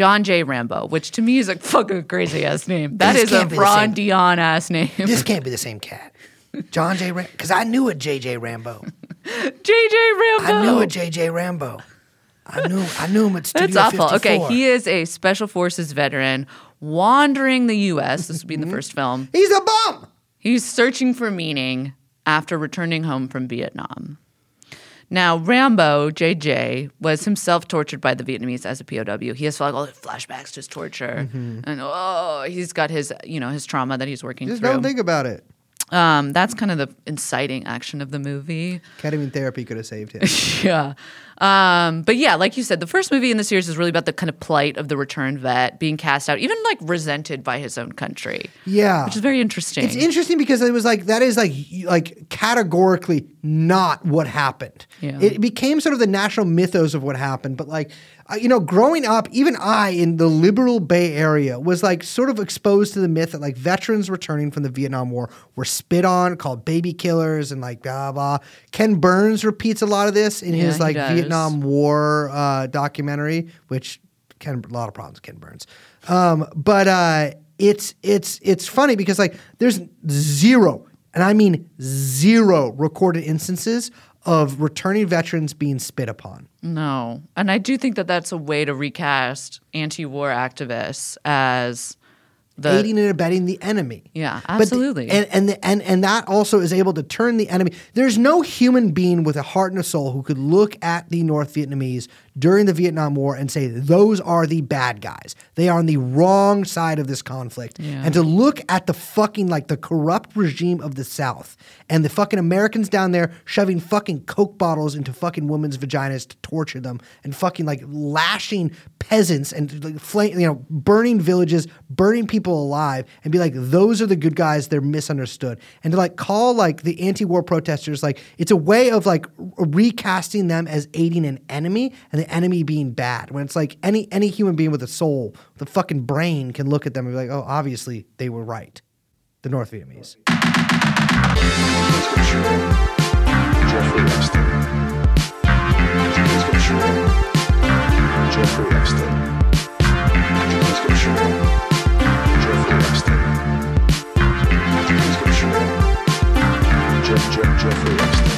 John J. Rambo, which to me is a fucking crazy ass name. That This is a Ron. Dion ass name. This can't be the same cat. John J. Rambo. Because I knew a J.J. Rambo. JJ Rambo. I knew a J.J. Rambo. I knew I knew him at Studio That's awful. 54. Okay, he is a special forces veteran wandering the U.S. This would be in the mm-hmm. first film. He's a bum. He's searching for meaning after returning home from Vietnam. Now, Rambo, JJ, was himself tortured by the Vietnamese as a POW. He has like all the flashbacks to his torture. Mm-hmm. And oh, he's got his, you know, his trauma that he's working Just through. don't think about it. Um, that's kind of the inciting action of the movie. Ketamine therapy could have saved him. yeah. Um, but yeah, like you said, the first movie in the series is really about the kind of plight of the returned vet being cast out, even like resented by his own country. Yeah. Which is very interesting. It's interesting because it was like that is like like categorically not what happened. Yeah. It became sort of the national mythos of what happened, but like uh, you know, growing up, even I in the liberal Bay Area was like sort of exposed to the myth that like veterans returning from the Vietnam War were spit on, called baby killers, and like blah blah. Ken Burns repeats a lot of this in Yeah, his like. Vietnam War uh, documentary, which Ken a lot of problems with Ken Burns. Um, but uh, it's it's it's funny because like there's zero, and I mean zero recorded instances of returning veterans being spit upon. No. And I do think that that's a way to recast anti war activists as the. aiding and abetting the enemy. Yeah, But the- absolutely. and and, the, and and that also is able to turn the enemy. There's no human being with a heart and a soul who could look at the North Vietnamese during the Vietnam War and say those are the bad guys. They are on the wrong side of this conflict. Yeah. And to look at the fucking like the corrupt regime of the South and the fucking Americans down there shoving fucking coke bottles into fucking women's vaginas to torture them and fucking like lashing peasants and like flame, you know, burning villages, burning people alive, and be like, those are the good guys. They're misunderstood, and to like call like the anti-war protesters like it's a way of like recasting them as aiding an enemy and the enemy being bad. When it's like any any human being with a soul, the fucking brain can look at them and be like, oh, obviously they were right. The North Vietnamese. Jeffrey Epstein.